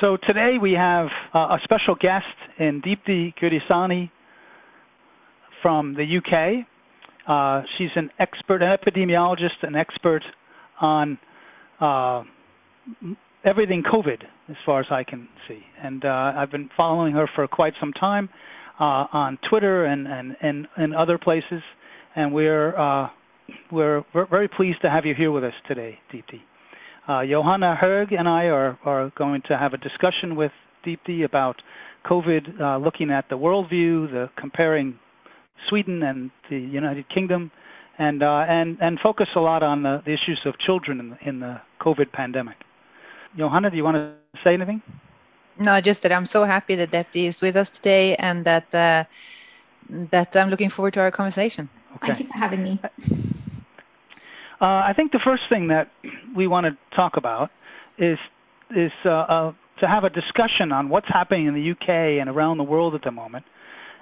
So today we have uh, a special guest in Deepti Gurdasani from the UK. Uh, she's an expert, an epidemiologist, an expert on uh, everything COVID, as far as I can see. And uh, I've been following her for quite some time uh, on Twitter and, and, and, and other places. And we're, uh, we're, we're very pleased to have you here with us today, Deepti. Uh, Johanna Herg and I are, are going to have a discussion with Deepti about COVID, uh, looking at the worldview, the comparing Sweden and the United Kingdom, and uh, and and focus a lot on the, the issues of children in the, in the COVID pandemic. Johanna, do you want to say anything? No, just that I'm so happy that Deepti is with us today, and that uh, that I'm looking forward to our conversation. Okay. Thank you for having me. Uh, I think the first thing that we want to talk about is is uh, uh, to have a discussion on what's happening in the UK and around the world at the moment,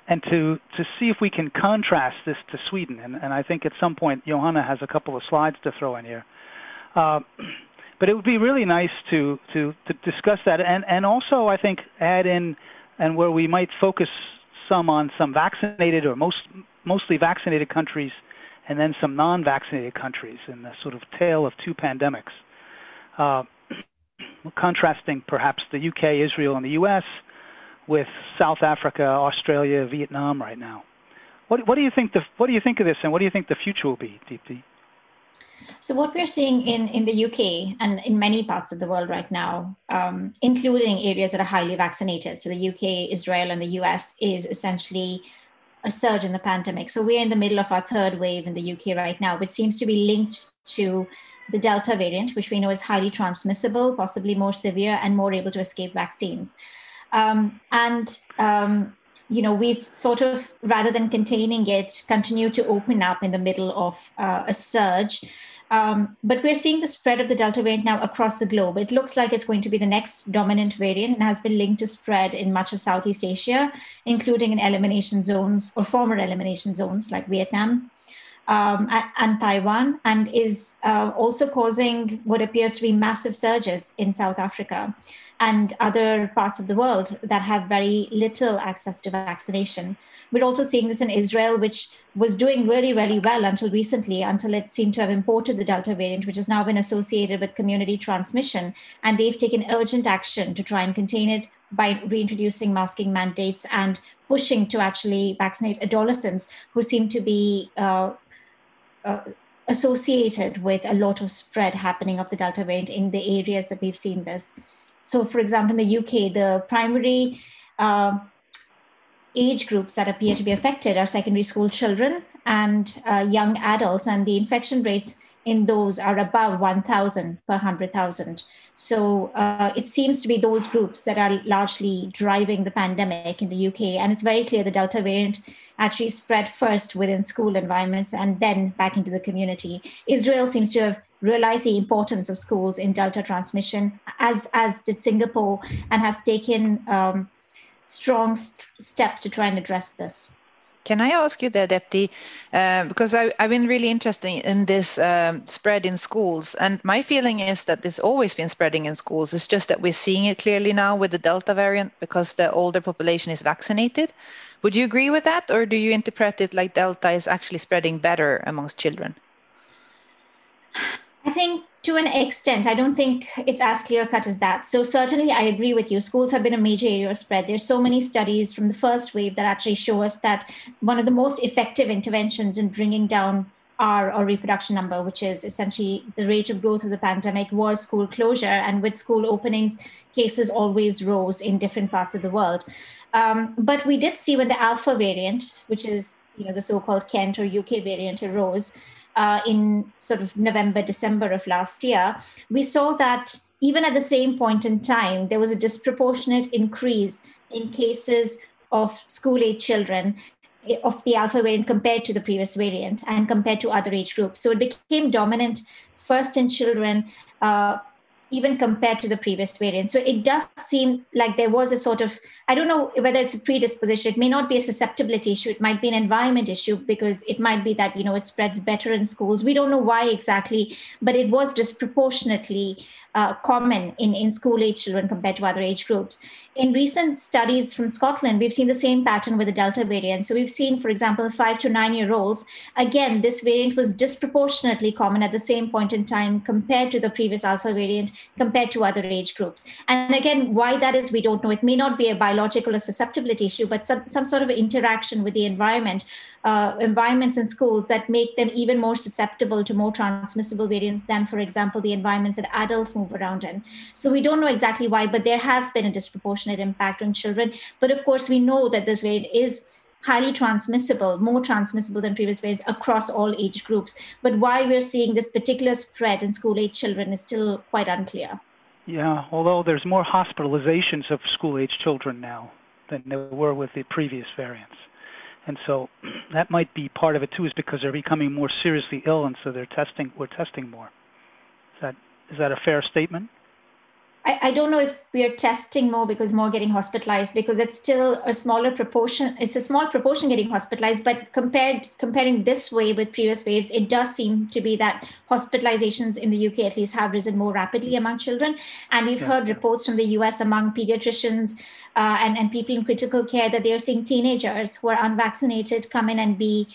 and to to see if we can contrast this to Sweden. And, and I think at some point Johanna has a couple of slides to throw in here. Uh, but it would be really nice to, to, to discuss that and, and also I think add in and where we might focus some on some vaccinated or most mostly vaccinated countries and then some non-vaccinated countries in the sort of tale of two pandemics. Uh, contrasting perhaps the UK, Israel, and the US with South Africa, Australia, Vietnam right now. What, what do you think? The, what do you think of this, and what do you think the future will be, Deepti? So what we're seeing in, in the UK and in many parts of the world right now, um, including areas that are highly vaccinated, so the UK, Israel, and the US, is essentially a surge in the pandemic. So we're in the middle of our third wave in the UK right now, which seems to be linked to the Delta variant, which we know is highly transmissible, possibly more severe, and more able to escape vaccines. Um, and um, you know we've sort of rather than containing it continue to open up in the middle of uh, a surge um, but we're seeing the spread of the delta variant now across the globe. It looks like it's going to be the next dominant variant and has been linked to spread in much of southeast asia including in elimination zones or former elimination zones like vietnam um, and Taiwan, and is uh, also causing what appears to be massive surges in South Africa and other parts of the world that have very little access to vaccination. We're also seeing this in Israel, which was doing really, really well until recently, until it seemed to have imported the Delta variant, which has now been associated with community transmission. And they've taken urgent action to try and contain it by reintroducing masking mandates and pushing to actually vaccinate adolescents who seem to be uh, uh, associated with a lot of spread happening of the Delta variant in the areas that we've seen this. So, for example, in the UK, the primary uh, age groups that appear to be affected are secondary school children and uh, young adults, and the infection rates in those are above 1,000 per 100,000. So uh, it seems to be those groups that are largely driving the pandemic in the UK. And it's very clear the Delta variant actually spread first within school environments and then back into the community. Israel seems to have realized the importance of schools in Delta transmission, as, as did Singapore, and has taken um, strong st- steps to try and address this. Can I ask you there, Deepti? Uh, because I, have been really interested in this um, spread in schools. And my feeling is that it's always been spreading in schools. It's just that we're seeing it clearly now with the Delta variant because the older population is vaccinated. Would you agree with that? Or do you interpret it like Delta is actually spreading better amongst children? I think to an extent, I don't think it's as clear cut as that. So, certainly, I agree with you. Schools have been a major area of spread. There's so many studies from the first wave that actually show us that one of the most effective interventions in bringing down R or reproduction number, which is essentially the rate of growth of the pandemic, was school closure. And with school openings, cases always rose in different parts of the world. Um, but we did see when the alpha variant, which is you know the so-called Kent or UK variant, arose uh, in sort of November, December of last year, we saw that even at the same point in time, there was a disproportionate increase in cases of school age children eh, of the alpha variant compared to the previous variant and compared to other age groups. So it became dominant first in children. Uh, even compared to the previous variant. So it does seem like there was a sort of, I don't know whether it's a predisposition, it may not be a susceptibility issue, it might be an environment issue because it might be that, you know, it spreads better in schools. We don't know why exactly, but it was disproportionately uh, common in, in school age children compared to other age groups. In recent studies from Scotland, we've seen the same pattern with the Delta variant. So we've seen, for example, five to nine year olds, again, this variant was disproportionately common at the same point in time compared to the previous Alpha variant, compared to other age groups. And again, why that is, we don't know. It may not be a biological or susceptibility issue, but some, some sort of interaction with the environment uh, environments in schools that make them even more susceptible to more transmissible variants than, for example, the environments that adults move around in. So we don't know exactly why, but there has been a disproportionate impact on children. But of course, we know that this variant is highly transmissible, more transmissible than previous variants across all age groups. But why we're seeing this particular spread in school age children is still quite unclear. Yeah, although there's more hospitalizations of school age children now than there were with the previous variants and so that might be part of it too, is because they're becoming more seriously ill, and so they're testing. We're testing more. Is that is that a fair statement? I, I don't know if we are testing more because more getting hospitalized because it's still a smaller proportion. It's a small proportion getting hospitalized, but compared comparing this wave with previous waves, it does seem to be that hospitalizations in the UK at least have risen more rapidly among children. And we've yeah. heard reports from the US among pediatricians uh, and, and people in critical care that they're seeing teenagers who are unvaccinated come in and be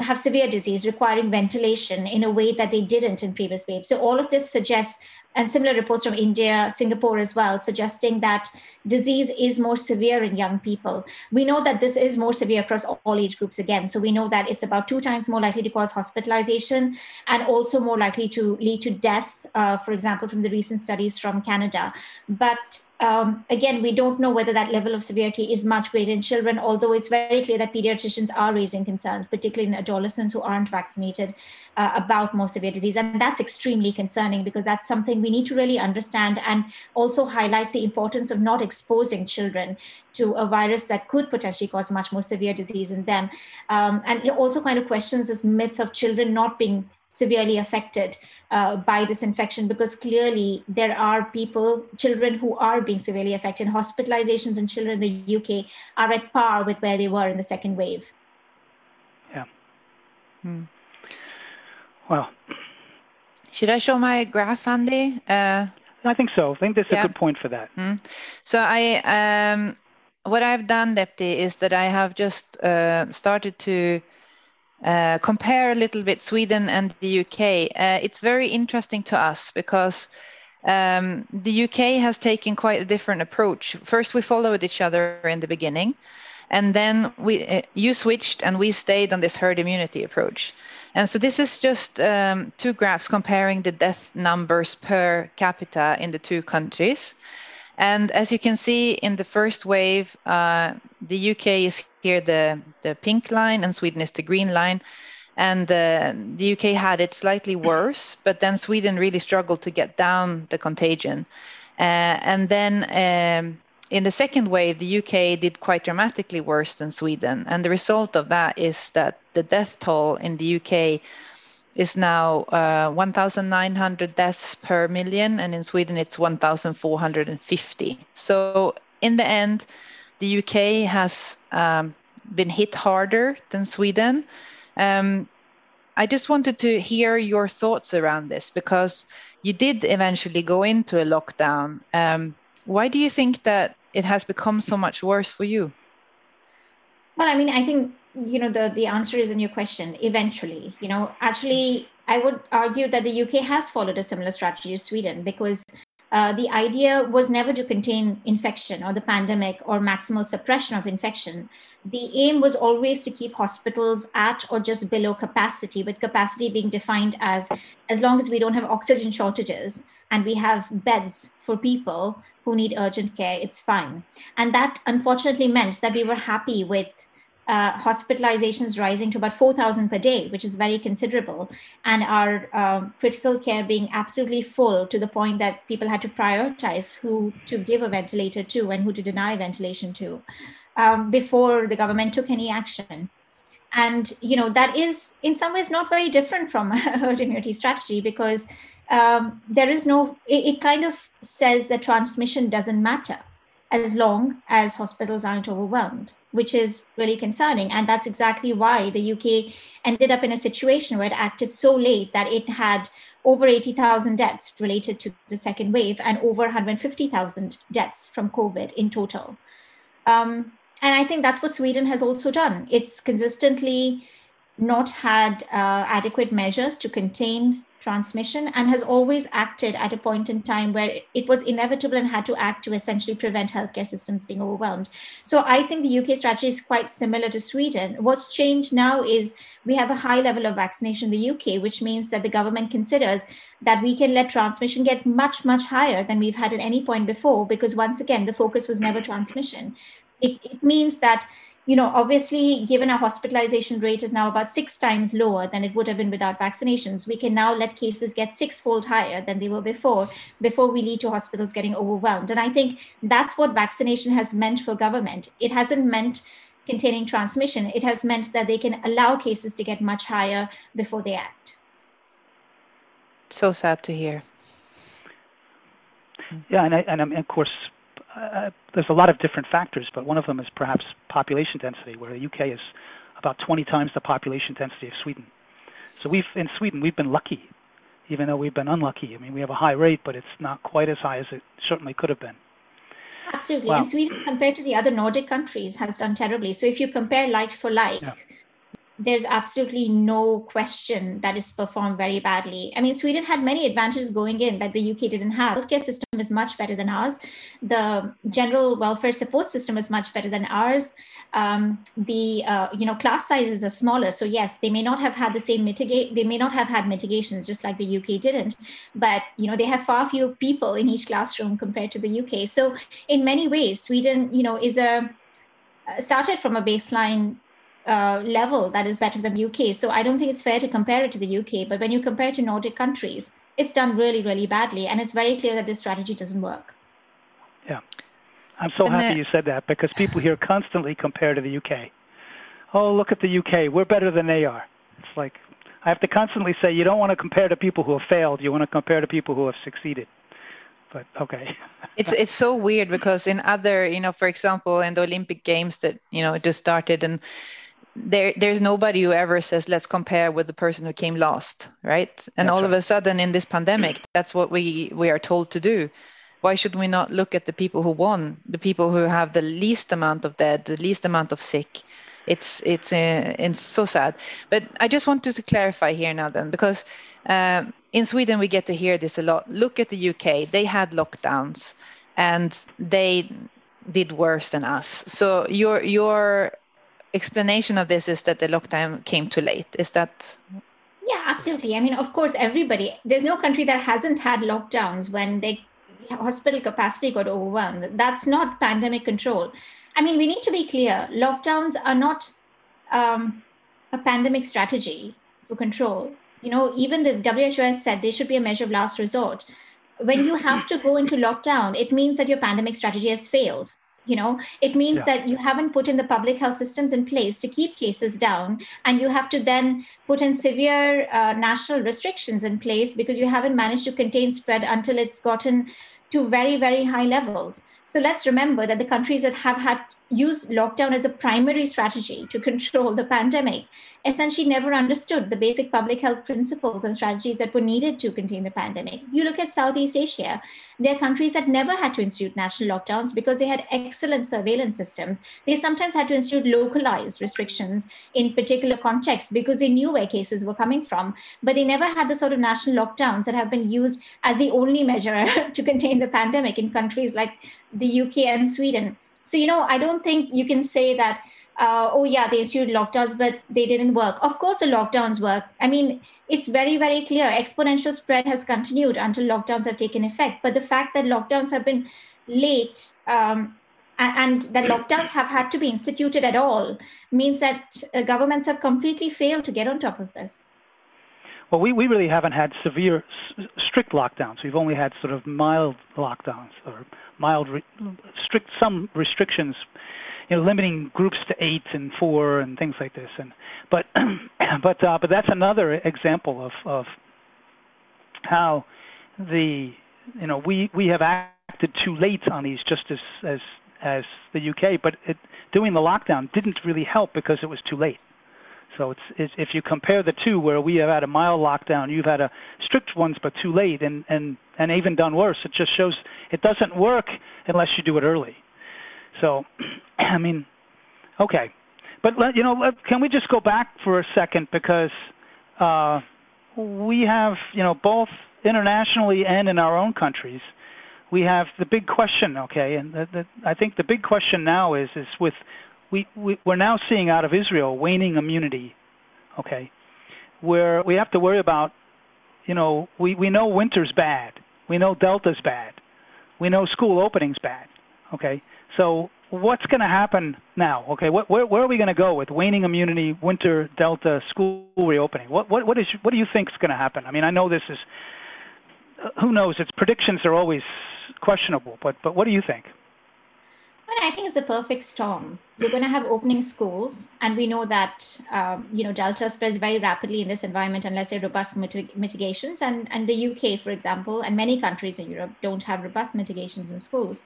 have severe disease requiring ventilation in a way that they didn't in previous waves. So all of this suggests and similar reports from India, Singapore as well, suggesting that disease is more severe in young people. We know that this is more severe across all age groups again. So we know that it's about two times more likely to cause hospitalization and also more likely to lead to death, uh, for example, from the recent studies from Canada. But um, again, we don't know whether that level of severity is much greater in children, although it's very clear that pediatricians are raising concerns, particularly in adolescents who aren't vaccinated, uh, about more severe disease. And that's extremely concerning because that's something we need to really understand and also highlights the importance of not exposing children to a virus that could potentially cause much more severe disease in them. Um, and it also kind of questions this myth of children not being severely affected uh, by this infection because clearly there are people, children who are being severely affected. Hospitalizations in children in the UK are at par with where they were in the second wave. Yeah. Hmm. Well, should I show my graph, Andy? Uh, I think so. I think this is yeah. a good point for that. Hmm. So I, um, what I've done, Deepti, is that I have just uh, started to uh, compare a little bit Sweden and the UK, uh, it's very interesting to us because um, the UK has taken quite a different approach. First, we followed each other in the beginning, and then we uh, you switched and we stayed on this herd immunity approach. And so this is just um, two graphs comparing the death numbers per capita in the two countries. And as you can see in the first wave, uh, the UK is here the, the pink line and Sweden is the green line. And uh, the UK had it slightly worse, but then Sweden really struggled to get down the contagion. Uh, and then um, in the second wave, the UK did quite dramatically worse than Sweden. And the result of that is that the death toll in the UK is now uh, 1,900 deaths per million, and in Sweden it's 1,450. So in the end, the UK has um, been hit harder than Sweden. Um, I just wanted to hear your thoughts around this because you did eventually go into a lockdown. Um, why do you think that it has become so much worse for you? Well, I mean, I think you know the the answer is in your question eventually you know actually i would argue that the uk has followed a similar strategy to sweden because uh, the idea was never to contain infection or the pandemic or maximal suppression of infection. The aim was always to keep hospitals at or just below capacity, with capacity being defined as as long as we don't have oxygen shortages and we have beds for people who need urgent care, it's fine. And that unfortunately meant that we were happy with uh, hospitalizations rising to about 4,000 per day, which is very considerable, and our um, critical care being absolutely full to the point that people had to prioritize who to give a ventilator to and who to deny ventilation to um, before the government took any action. and you know that is in some ways not very different from a herd immunity strategy because um, there is no it, it kind of says that transmission doesn't matter as long as hospitals aren't overwhelmed which is really concerning and that's exactly why the uk ended up in a situation where it acted so late that it had over 80,000 deaths related to the second wave and over 150,000 deaths from COVID in total. Um, and I think that's what Sweden has also done. It's consistently not had uh, adequate measures to contain transmission and has always acted at a point in time where it was inevitable and had to act to essentially prevent healthcare systems being overwhelmed. So I think the UK strategy is quite similar to Sweden. What's changed now is we have a high level of vaccination in the UK, which means that the government considers that we can let transmission get much, much higher than we've had at any point before, because once again, the focus was never transmission. It, it means that you know, obviously, given our hospitalization rate is now about six times lower than it would have been without vaccinations, we can now let cases get sixfold higher than they were before, before we lead to hospitals getting overwhelmed. And I think that's what vaccination has meant for government. It hasn't meant containing transmission, it has meant that they can allow cases to get much higher before they act. So sad to hear. Yeah, and, I, and of course, uh, there's a lot of different factors, but one of them is perhaps population density, where the UK is about 20 times the population density of Sweden. So we've in Sweden we've been lucky, even though we've been unlucky. I mean, we have a high rate, but it's not quite as high as it certainly could have been. Absolutely, wow. and Sweden compared to the other Nordic countries has done terribly. So if you compare like for like. Yeah there's absolutely no question that it's performed very badly. I mean, Sweden had many advantages going in that the UK didn't have. Healthcare system is much better than ours. The general welfare support system is much better than ours. Um, the uh, you know class sizes are smaller, so yes, they may not have had the same mitigate. They may not have had mitigations just like the UK didn't, but you know they have far fewer people in each classroom compared to the UK. So in many ways, Sweden you know is a uh, started from a baseline uh, level that is better than the UK. So I don't think it's fair to compare it to the UK. But when you compare to Nordic countries, it's done really, really badly. And it's very clear that this strategy doesn't work. Yeah. I'm so and happy you said that because people here constantly compare to the UK. Oh, look at the UK. We're better than they are. It's like I have to constantly say you don't want to compare to people who have failed. You want to compare to people who have succeeded. But okay. it's it's so weird because in other, you know, for example, in the Olympic Games that you know just started and there there's nobody who ever says let's compare with the person who came last right? And that's all of a sudden in this pandemic that's what we we are told to do. Why should we not look at the people who won? The people who have the least amount of dead the least amount of sick. It's it's uh, it's so sad. But i just wanted to clarify here now then because uh, in sweden we get to hear this a lot. Look at the uk they had lockdowns and they did worse than us. So your your explanation of this is that the lockdown came too late. Is that? Yeah, absolutely. I mean, of course, everybody, there's no country that hasn't had lockdowns when the hospital capacity got overwhelmed. That's not pandemic control. I mean, we need to be clear lockdowns are not um, a pandemic strategy for control. You know, even the WHO has said they should be a measure of last resort. When you have to go into lockdown, it means that your pandemic strategy has failed you know it means yeah. that you haven't put in the public health systems in place to keep cases down and you have to then put in severe uh, national restrictions in place because you haven't managed to contain spread until it's gotten to very very high levels so let's remember that the countries that have had used lockdown as a primary strategy to control the pandemic essentially never understood the basic public health principles and strategies that were needed to contain the pandemic. You look at Southeast Asia, there are countries that never had to institute national lockdowns because they had excellent surveillance systems. They sometimes had to institute localized restrictions in particular contexts because they knew where cases were coming from, but they never had the sort of national lockdowns that have been used as the only measure to contain the pandemic in countries like the UK and Sweden. So, you know, I don't think you can say that, uh, oh, yeah, they issued lockdowns, but they didn't work. Of course, the lockdowns work. I mean, it's very, very clear. Exponential spread has continued until lockdowns have taken effect. But the fact that lockdowns have been late um, and that lockdowns have had to be instituted at all means that uh, governments have completely failed to get on top of this. Well, we, we really haven't had severe, strict lockdowns. We've only had sort of mild lockdowns or mild, re- strict some restrictions you know limiting groups to eight and four and things like this. And but but uh, but that's another example of of how the you know we we have acted too late on these just as as as the UK, but it, doing the lockdown didn't really help because it was too late. So it's, it's if you compare the two, where we have had a mild lockdown, you've had a strict ones, but too late, and and and even done worse. It just shows it doesn't work unless you do it early. So, I mean, okay, but let, you know, let, can we just go back for a second because uh, we have you know both internationally and in our own countries we have the big question, okay, and the, the, I think the big question now is is with we, we we're now seeing out of Israel waning immunity, okay, where we have to worry about, you know, we we know winter's bad, we know Delta's bad, we know school opening's bad, okay, so what's going to happen now? Okay, what, where, where are we going to go with waning immunity, winter, Delta, school reopening? What, what, what, is, what do you think is going to happen? I mean, I know this is, uh, who knows? Its predictions are always questionable. But but what do you think? I think it's a perfect storm. You're going to have opening schools, and we know that um, you know Delta spreads very rapidly in this environment unless there are robust mit- mitigations. And and the UK, for example, and many countries in Europe don't have robust mitigations in schools,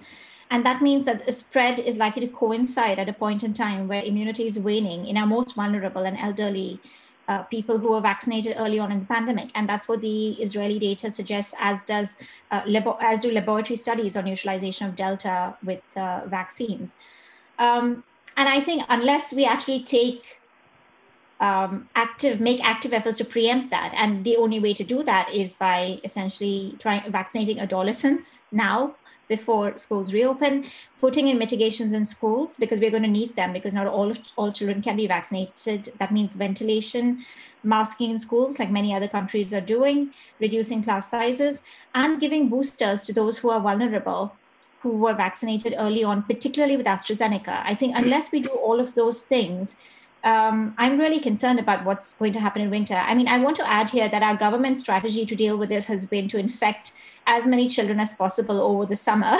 and that means that a spread is likely to coincide at a point in time where immunity is waning in our most vulnerable and elderly uh, people who were vaccinated early on in the pandemic, and that's what the Israeli data suggests, as does uh, labo- as do laboratory studies on neutralization of Delta with uh, vaccines. Um, and I think unless we actually take um, active make active efforts to preempt that, and the only way to do that is by essentially trying vaccinating adolescents now before schools reopen, putting in mitigations in schools because we're going to need them because not all all children can be vaccinated. That means ventilation, masking in schools, like many other countries are doing, reducing class sizes, and giving boosters to those who are vulnerable who were vaccinated early on, particularly with AstraZeneca. I think hmm. unless we do all of those things, um, I'm really concerned about what's going to happen in winter. I mean, I want to add here that our government strategy to deal with this has been to infect as many children as possible over the summer.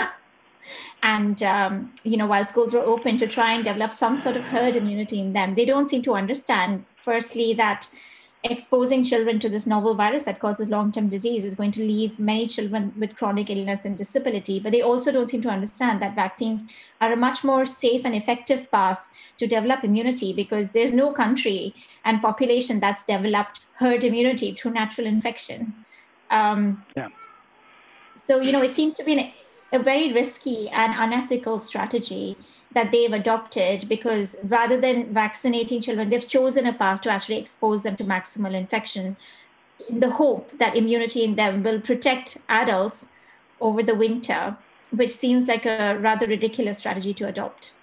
and, um, you know, while schools were open to try and develop some sort of herd immunity in them, they don't seem to understand, firstly, that exposing children to this novel virus that causes long-term disease is going to leave many children with chronic illness and disability. But they also don't seem to understand that vaccines are a much more safe and effective path to develop immunity because there's no country and population that's developed herd immunity through natural infection. Um, yeah. so you know it seems to be an, a very risky and unethical strategy that they've adopted because rather than vaccinating children, they've chosen a path to actually expose them to maximal infection in the hope that immunity in them will protect adults over the winter, which seems like a rather ridiculous strategy to adopt.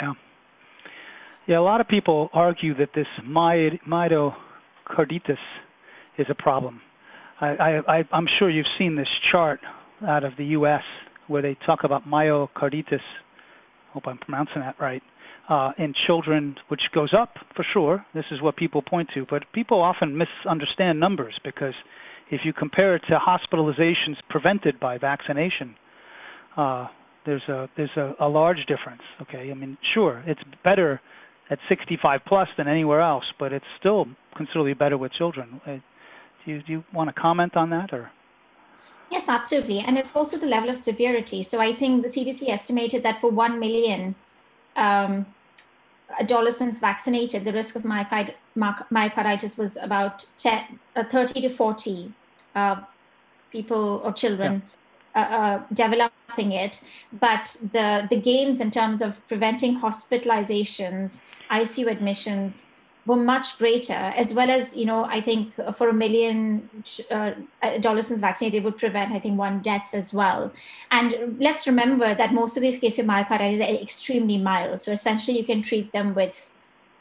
Yeah. Yeah, a lot of people argue that this myocarditis is a problem. I, I, I'm sure you've seen this chart out of the U.S. where they talk about myocarditis hope I'm pronouncing that right, uh, in children, which goes up for sure. This is what people point to, but people often misunderstand numbers because if you compare it to hospitalizations prevented by vaccination, uh, there's a there's a, a large difference. Okay, I mean, sure, it's better at 65 plus than anywhere else, but it's still considerably better with children. Uh, do you, do you want to comment on that or? Yes, absolutely. And it's also the level of severity. So I think the CDC estimated that for 1 million um, adolescents vaccinated, the risk of myocarditis was about 10, uh, 30 to 40 uh, people or children. Yeah. Uh, uh, developing it, but the the gains in terms of preventing hospitalizations, ICU admissions, were much greater, as well as, you know, I think for a million uh, adolescents vaccinated, they would prevent, I think, one death as well. And let's remember that most of these cases of myocarditis are extremely mild. So essentially, you can treat them with,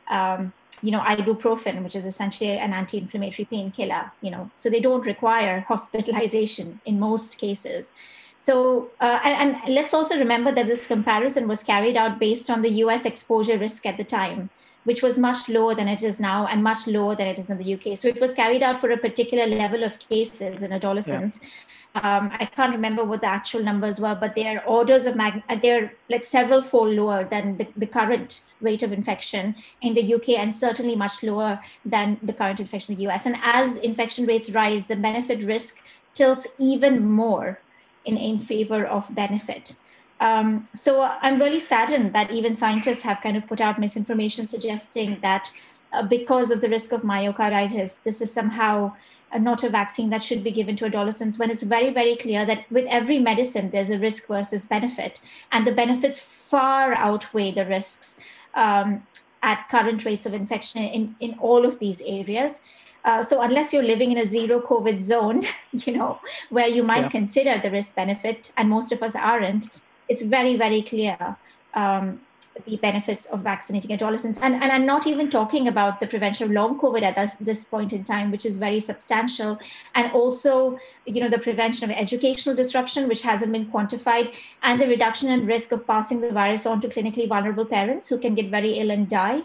um, you know, ibuprofen, which is essentially an anti-inflammatory painkiller. You know, so they don't require hospitalization in most cases. So, uh, and, and let's also remember that this comparison was carried out based on the U.S. exposure risk at the time which was much lower than it is now and much lower than it is in the UK. So it was carried out for a particular level of cases in adolescents. Yeah. Um, I can't remember what the actual numbers were, but they are orders of mag. Uh, they're like several fold lower than the, the current rate of infection in the UK, and certainly much lower than the current infection in the US. And as infection rates rise, the benefit risk tilts even more in, in favor of benefit. Um, so I'm really saddened that even scientists have kind of put out misinformation suggesting that uh, because of the risk of myocarditis, this is somehow uh, not a vaccine that should be given to adolescents when it's very, very clear that with every medicine, there's a risk versus benefit, and the benefits far outweigh the risks um, at current rates of infection in, in all of these areas. Uh, so unless you're living in a zero COVID zone, you know, where you might yeah. consider the risk benefit, and most of us aren't, it's very, very clear um, the benefits of vaccinating adolescents. And, and I'm not even talking about the prevention of long COVID at this, this point in time, which is very substantial. And also, you know, the prevention of educational disruption, which hasn't been quantified, and the reduction in risk of passing the virus on to clinically vulnerable parents who can get very ill and die.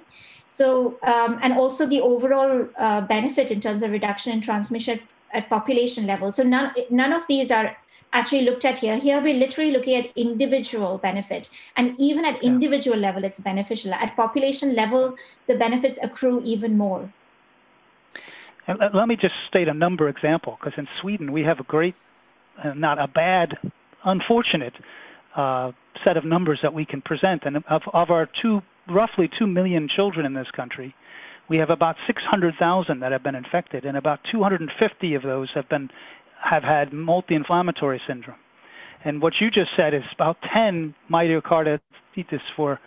So, um, and also the overall uh, benefit in terms of reduction in transmission at population level. So none, none of these are actually looked at here. Here we're literally looking at individual benefit. And even at individual level, it's beneficial. At population level, the benefits accrue even more. And let me just state a number example, because in Sweden we have a great, uh, not a bad, unfortunate uh, set of numbers that we can present. And of, of our two, roughly two million children in this country, we have about 600,000 that have been infected, and about 250 of those have been have had multi-inflammatory syndrome. And what you just said is about 10 myocarditis for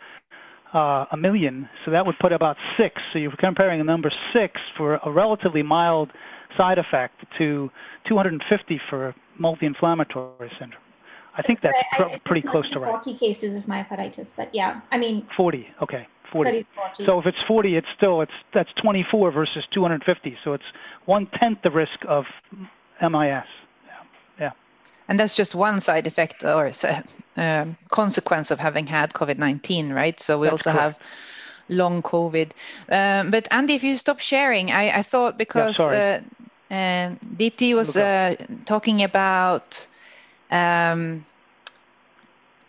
uh, a million, so that would put about six. So you're comparing a number six for a relatively mild side effect to 250 for multi-inflammatory syndrome. I think that's pr- I, pretty close to right. 40 cases of myocarditis, but yeah, I mean 40. Okay, 40. 30, 40. So if it's 40, it's still it's that's 24 versus 250. So it's one tenth the risk of MIS. Yeah. yeah. And that's just one side effect or uh, consequence of having had COVID 19, right? So we that's also correct. have long COVID. Um, but Andy, if you stop sharing, I, I thought because yeah, uh, uh, Deepti was uh, talking about um,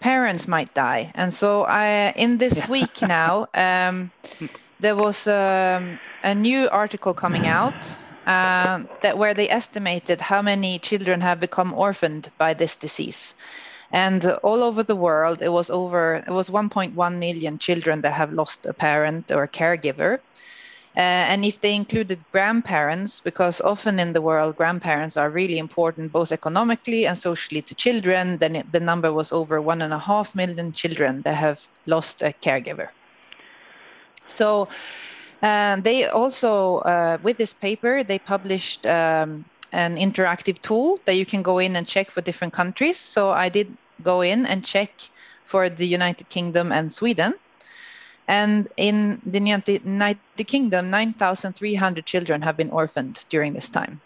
parents might die. And so I, in this yeah. week now, um, there was um, a new article coming out uh, that where they estimated how many children have become orphaned by this disease. And all over the world, it was over it was 1.1 million children that have lost a parent or a caregiver. Uh, and if they included grandparents, because often in the world grandparents are really important both economically and socially to children, then it, the number was over one and a half million children that have lost a caregiver. So and they also, uh, with this paper, they published um, an interactive tool that you can go in and check for different countries. So I did go in and check for the United Kingdom and Sweden. And in the United Kingdom, 9,300 children have been orphaned during this time.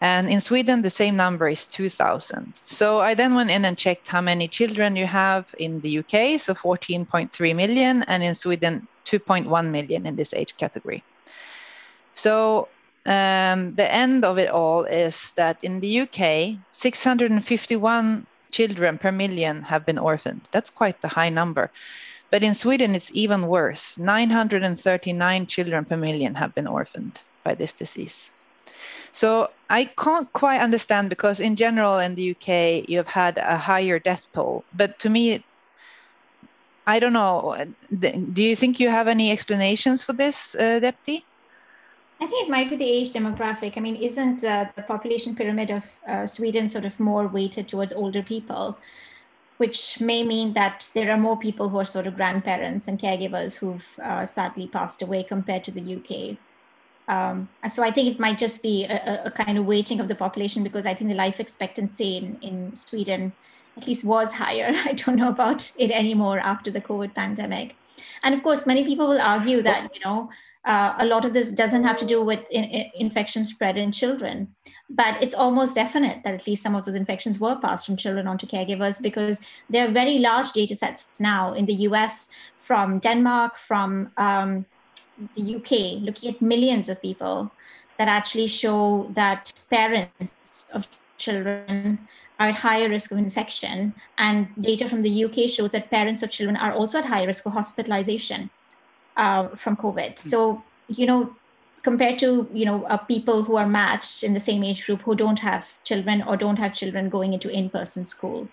And in Sweden, the same number is 2,000. So I then went in and checked how many children you have in the UK, so 14.3 million, and in Sweden, 2.1 million in this age category. So um, the end of it all is that in the UK, 651 children per million have been orphaned. That's quite a high number. But in Sweden, it's even worse. 939 children per million have been orphaned by this disease. So I can't quite understand because in general in the UK you have had a higher death toll, but to me, I don't know. Do you think you have any explanations for this, uh? I think it might be the age demographic. I mean, isn't uh, the population pyramid of uh, Sweden sort of more weighted towards older people, which may mean that there are more people who are sort of grandparents and caregivers who've uh, sadly passed away compared to the UK. Um, so I think it might just be a, a, kind of weighting of the population because I think the life expectancy in, in Sweden at least was higher. I don't know about it anymore after the COVID pandemic. And of course, many people will argue that, you know, uh, a lot of this doesn't have to do with in, in infection spread in children, but it's almost definite that at least some of those infections were passed from children onto caregivers because there are very large data sets now in the US from Denmark, from um, the UK, looking at millions of people, that actually show that parents of children are at higher risk of infection. And data from the UK shows that parents of children are also at higher risk of hospitalization uh, from COVID. So, you know, compared to you know uh, people who are matched in the same age group who don't have children or don't have children going into in-person school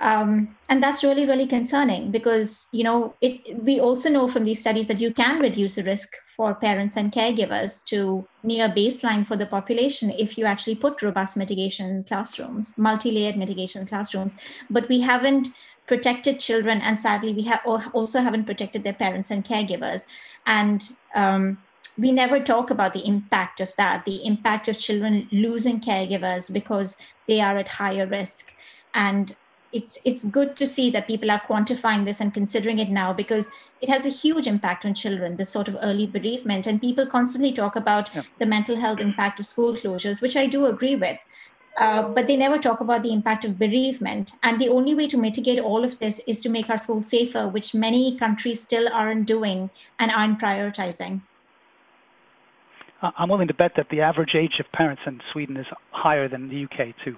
um, and that's really really concerning because you know it we also know from these studies that you can reduce the risk for parents and caregivers to near baseline for the population if you actually put robust mitigation classrooms multi-layered mitigation classrooms but we haven't protected children and sadly we have also haven't protected their parents and caregivers and um, we never talk about the impact of that, the impact of children losing caregivers because they are at higher risk. And it's it's good to see that people are quantifying this and considering it now because it has a huge impact on children this sort of early bereavement and people constantly talk about yeah. the mental health impact of school closures which i do agree with uh, but they never talk about the impact of bereavement and the only way to mitigate all of this is to make our schools safer which many countries still aren't doing and aren't prioritizing I'm willing to bet that the average age of parents in Sweden is higher than the UK too.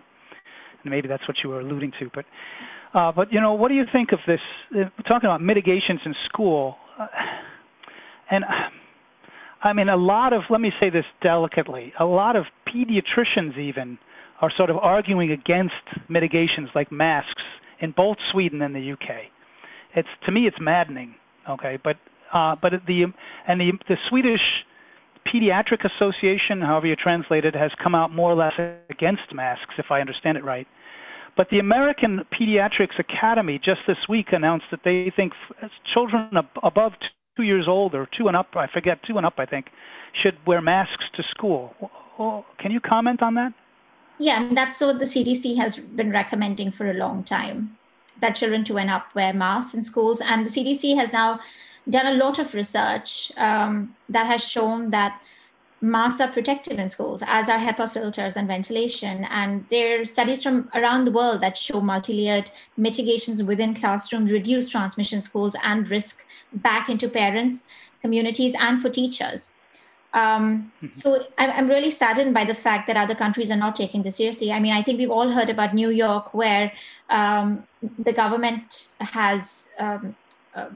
Maybe that's what you were alluding to. But, uh, but you know, what do you think of this? Uh, we're talking about mitigations in school, uh, and I mean, a lot of let me say this delicately. A lot of pediatricians even are sort of arguing against mitigations like masks in both Sweden and the UK. It's to me, it's maddening. Okay, but uh, but the and the the Swedish Pediatric Association, however you translate it, has come out more or less against masks, if I understand it right. But the American Pediatrics Academy just this week announced that they think children above two years old or two and up, I forget, two and up, I think, should wear masks to school. Can you comment on that? Yeah, and that's what the CDC has been recommending for a long time that children two and up wear masks in schools. And the CDC has now done a lot of research um, that has shown that masks are protective in schools, as are HEPA filters and ventilation. And there are studies from around the world that show multi-layered mitigations within classrooms reduce transmission schools and risk back into parents, communities, and for teachers. Um, mm-hmm. So I'm, I'm really saddened by the fact that other countries are not taking this seriously. I mean, I think we've all heard about New York, where um, the government has um, uh,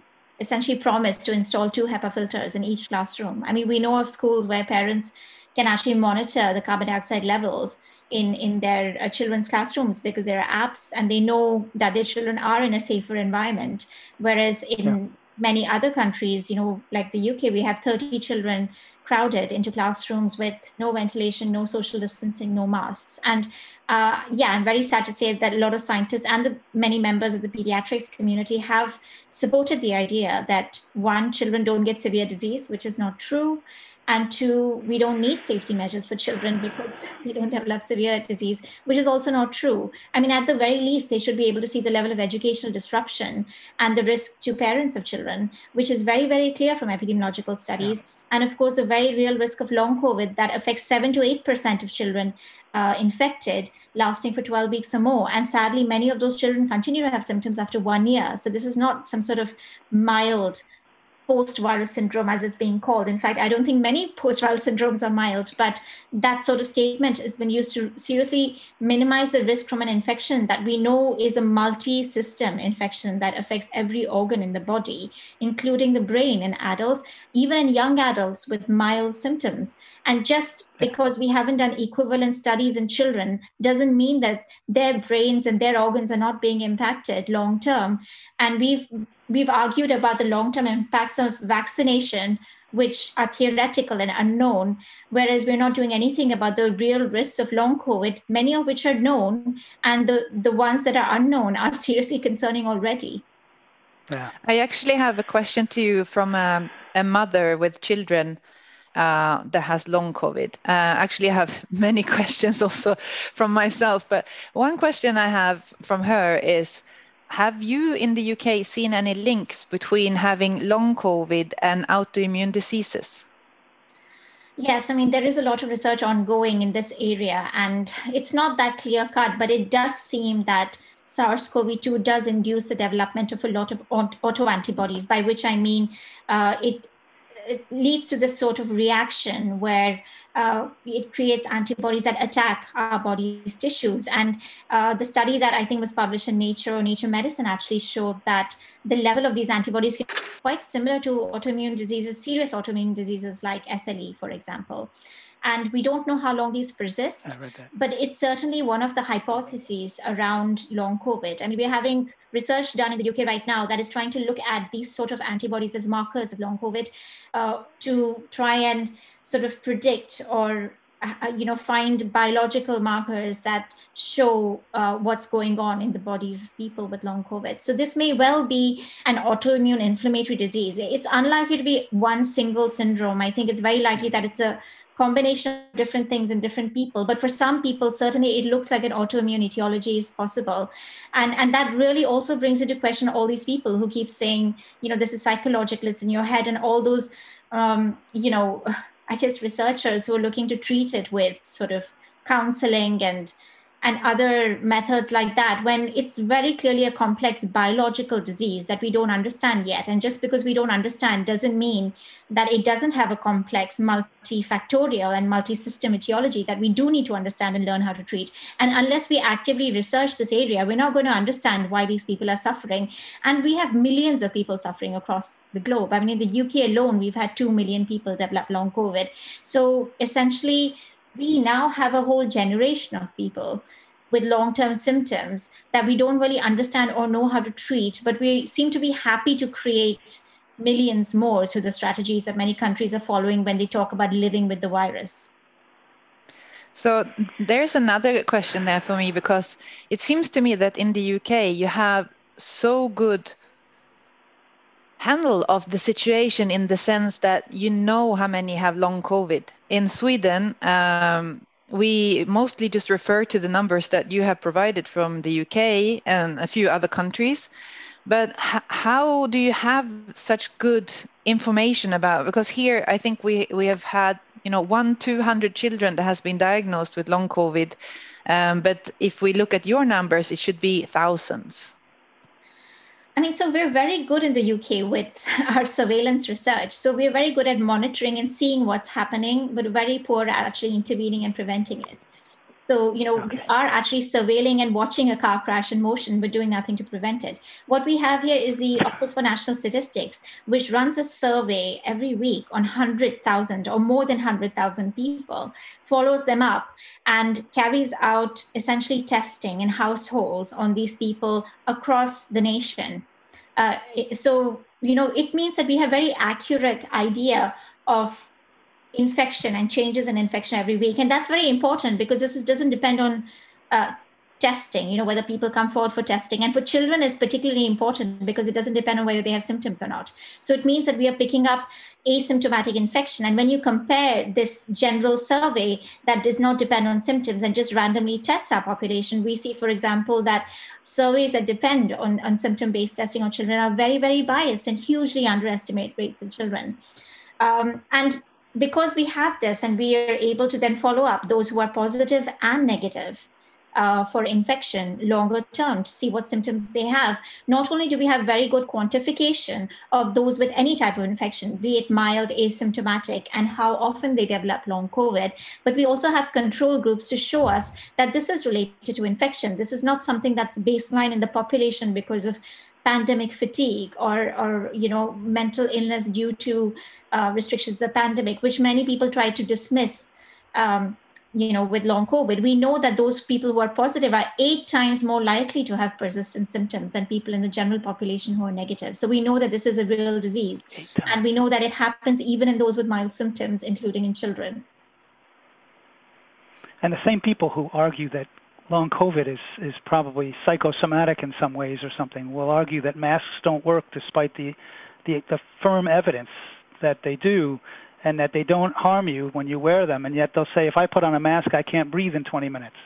essentially promised to install two HEPA filters in each classroom. I mean, we know of schools where parents can actually monitor the carbon dioxide levels in, in their uh, children's classrooms because there are apps and they know that their children are in a safer environment. Whereas in yeah. many other countries, you know, like the UK, we have 30 children crowded into classrooms with no ventilation, no social distancing, no masks. And uh, yeah, I'm very sad to say that a lot of scientists and the many members of the pediatrics community have supported the idea that one, children don't get severe disease, which is not true. And two, we don't need safety measures for children because they don't develop severe disease, which is also not true. I mean, at the very least, they should be able to see the level of educational disruption and the risk to parents of children, which is very, very clear from epidemiological studies. Yeah and of course, a very real risk of long COVID that affects 7 to 8% of children uh, infected, lasting for 12 weeks or more. And sadly, many of those children continue to have symptoms after one year. So, this is not some sort of mild post-virus syndrome as it's being called. In fact i don't think many post-viral syndromes are mild but that sort of statement has been used to seriously minimize the risk from an infection that we know is a multi-system infection that affects every organ in the body including the brain in adults even in young adults with mild symptoms. And just because we haven't done equivalent studies in children doesn't mean that their brains and their organs are not being impacted long term. And we've we've argued about the long-term impacts of vaccination which are theoretical and unknown whereas we're not doing anything about the real risks of long covid many of which are known and the the ones that are unknown are seriously concerning already. Yeah. i actually have a question to you from a, a mother with children uh, that has long COVID. Uh, actually, I have many questions also from myself, but one question I have from her is have you in the UK seen any links between having long COVID and autoimmune diseases? Yes, I mean, there is a lot of research ongoing in this area, and it's not that clear cut, but it does seem that SARS CoV 2 does induce the development of a lot of auto antibodies, by which I mean uh, it it leads to this sort of reaction where uh, it creates antibodies that attack our body's tissues. And uh, the study that I think was published in Nature or Nature Medicine actually showed that the level of these antibodies can be quite similar to autoimmune diseases, serious autoimmune diseases like SLE, for example and we don't know how long these persist but it's certainly one of the hypotheses around long covid. And we're having research done in the uk right now that is trying to look at these sort of antibodies as markers of long covid uh, to try and sort of predict or uh, you know find biological markers that show uh, what's going on in the bodies of people with long covid. So this may well be an autoimmune inflammatory disease. It's unlikely to be one single syndrome. I think it's very likely that it's a combination of different things in different people. But for some people certainly it looks like an autoimmune etiology is possible. And and that really also brings into question all these people who keep saying you know this is psychological it's in your head and all those um, you know i guess researchers who are looking to treat it with sort of counseling and and other methods like that when it's very clearly a complex biological disease that we don't understand yet. And just because we don't understand doesn't mean that it doesn't have a complex multifactorial and multi-system etiology that we do need to understand and learn how to treat. And unless we actively research this area we're not going to understand why these people are suffering. And we have millions of people suffering across the globe. I mean in the uk alone we've had 2 million people develop long covid. So essentially we now have a whole generation of people with long term symptoms that we don't really understand or know how to treat, but we seem to be happy to create millions more through the strategies that many countries are following when they talk about living with the virus. So there's another question there for me because it seems to me that in the UK you have so good handle of the situation in the sense that you know how many have long COVID. In Sweden, um, we mostly just refer to the numbers that you have provided from the UK and a few other countries. But how do you have such good information about? Because here, I think we we have had you know one two hundred children that has been diagnosed with long COVID, um, but if we look at your numbers, it should be thousands. I mean, so we're very good in the UK with our surveillance research. So we're very good at monitoring and seeing what's happening, but very poor at actually intervening and preventing it. So, you know, okay. we are actually surveilling and watching a car crash in motion, but doing nothing to prevent it. What we have here is the Office for National Statistics, which runs a survey every week on 100,000 or more than 100,000 people, follows them up, and carries out essentially testing in households on these people across the nation. Uh, so, you know, it means that we have very accurate idea of infection and changes in infection every week. And that's very important because this is, doesn't depend on uh, testing you know whether people come forward for testing. And for children it's particularly important because it doesn't depend on whether they have symptoms or not. So it means that we are picking up asymptomatic infection. And when you compare this general survey that does not depend on symptoms and just randomly tests our population we see for example that surveys that depend on, on symptom based testing on children are very very biased and hugely underestimate rates in children. Um, and because we have this and we are able to then follow up those who are positive and negative uh, for infection longer term to see what symptoms they have. Not only do we have very good quantification of those with any type of infection, be it mild, asymptomatic, and how often they develop long COVID, but we also have control groups to show us that this is related to infection. This is not something that's baseline in the population because of pandemic fatigue or, or you know mental illness due to uh, restrictions the pandemic which many people try to dismiss um, you know with long covid. We know that those people who are positive are eight times more likely to have persistent symptoms than people in the general population who are negative. So we know that this is a real disease. And we know that it happens even in those with mild symptoms including in children. And the same people who argue that long COVID is is probably psychosomatic in some ways or something. We'll argue that masks don't work despite the the, the firm evidence that they do and that they don't harm you when you wear them and yet they'll say if I put on a mask I can't breathe in 20 minutes.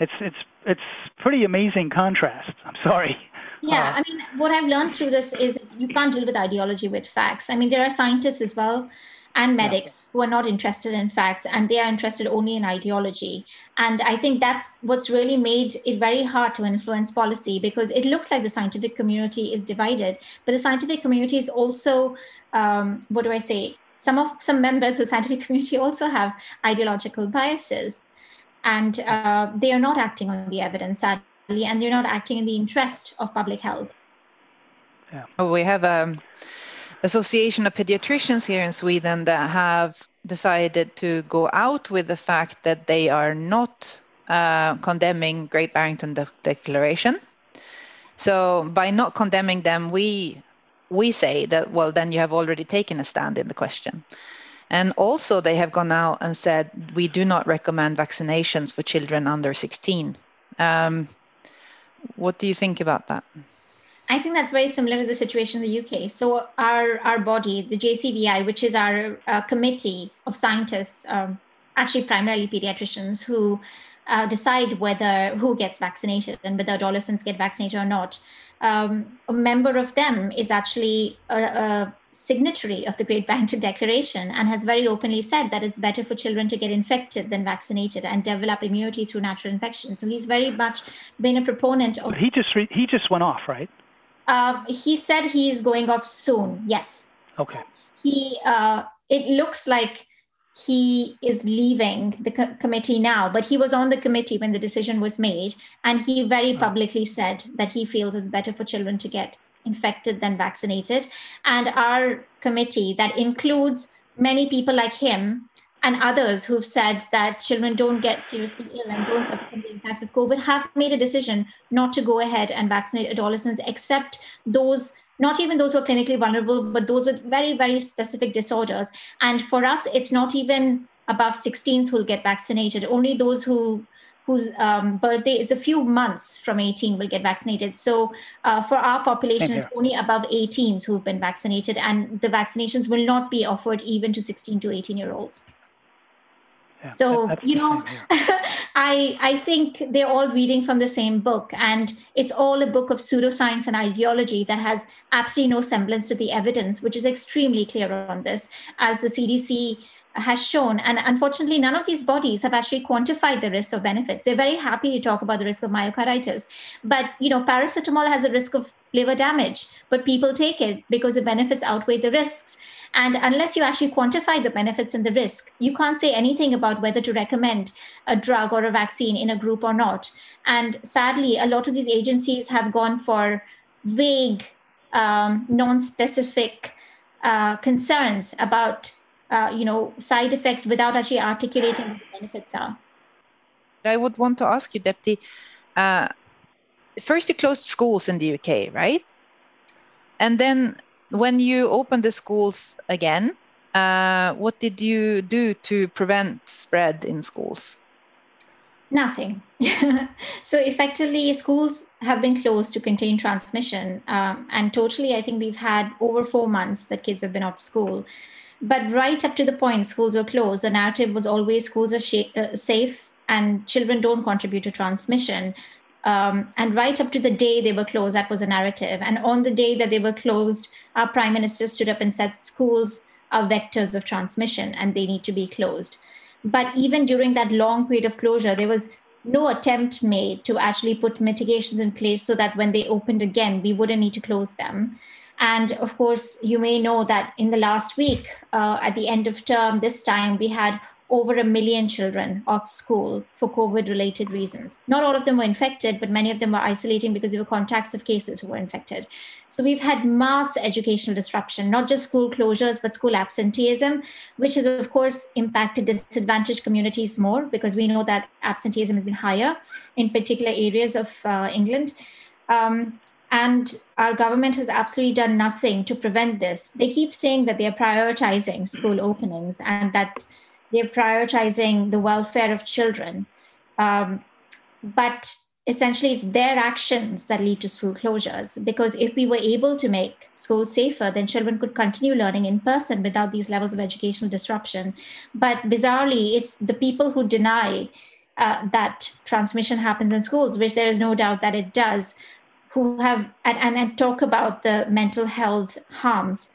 It's it's it's pretty amazing contrast. I'm sorry. Yeah, uh, I mean what I've learned through this is you can't deal with ideology with facts. I mean there are scientists as well and medics yeah. who are not interested in facts and they are interested only in ideology. And I think that's what's really made it very hard to influence policy because it looks like the scientific community is divided, but the scientific community is also, um, what do I say? Some of some members of the scientific community also have ideological biases, and uh, they are not acting on the evidence, sadly, and they're not acting in the interest of public health. Yeah. Oh, we have a um, association of pediatricians here in Sweden that have decided to go out with the fact that they are not uh, condemning Great Barrington De- Declaration. So by not condemning them, we we say that well then you have already taken a stand in the question. And also they have gone out and said we do not recommend vaccinations for children under 16. Um, what do you think about that? I think that's very similar to the situation in the UK. So our our body, the JCVI, which is our uh, committee of scientists, um, actually primarily pediatricians, who uh, decide whether who gets vaccinated and whether adolescents get vaccinated or not. Um, a member of them is actually a, a signatory of the Great Barrington Declaration and has very openly said that it's better for children to get infected than vaccinated and develop immunity through natural infection. So he's very much been a proponent of. He just re- he just went off, right? Uh, he said he is going off soon. Yes. Okay. He. Uh, it looks like he is leaving the co- committee now, but he was on the committee when the decision was made, and he very publicly said that he feels it's better for children to get infected than vaccinated. And our committee, that includes many people like him and others who've said that children don't get seriously ill and don't suffer from the impacts of COVID, have made a decision not to go ahead and vaccinate adolescents, except those not even those who are clinically vulnerable, but those with very, very specific disorders. And for us, it's not even above 16s who'll get vaccinated, only those who whose um, birthday is a few months from 18 will get vaccinated. So uh, for our population, it's only above 18s who've been vaccinated, and the vaccinations will not be offered even to 16 to 18 year olds. Yeah, so you know i i think they're all reading from the same book and it's all a book of pseudoscience and ideology that has absolutely no semblance to the evidence which is extremely clear on this. As the cdc has shown and unfortunately none of these bodies have actually quantified the risk or benefits. They're very happy to talk about the risk of myocarditis. But you know paracetamol has a risk of liver damage but people take it because the benefits outweigh the risks. And unless you actually quantify the benefits and the risk you can't say anything about whether to recommend a drug or a vaccine in a group or not. And sadly a lot of these agencies have gone for vague um, non-specific uh, concerns about uh, you know, side effects without actually articulating what the benefits are. I would want to ask you, Deepti. Uh, first, you closed schools in the UK, right? And then, when you opened the schools again, uh, what did you do to prevent spread in schools? Nothing. so effectively, schools have been closed to contain transmission, um, and totally, I think we've had over four months that kids have been off school. But right up to the point schools were closed, the narrative was always schools are sh- uh, safe and children don't contribute to transmission. Um, and right up to the day they were closed, that was a narrative. And on the day that they were closed, our prime minister stood up and said schools are vectors of transmission and they need to be closed. But even during that long period of closure, there was no attempt made to actually put mitigations in place so that when they opened again, we wouldn't need to close them. And of course, you may know that in the last week, uh, at the end of term, this time we had over a million children off school for COVID related reasons. Not all of them were infected, but many of them were isolating because they were contacts of cases who were infected. So we've had mass educational disruption, not just school closures, but school absenteeism, which has, of course, impacted disadvantaged communities more because we know that absenteeism has been higher in particular areas of uh, England. Um, and our government has absolutely done nothing to prevent this. They keep saying that they're prioritizing school openings and that they're prioritizing the welfare of children. Um, but essentially, it's their actions that lead to school closures. Because if we were able to make schools safer, then children could continue learning in person without these levels of educational disruption. But bizarrely, it's the people who deny uh, that transmission happens in schools, which there is no doubt that it does, who have and, and, and talk about the mental health harms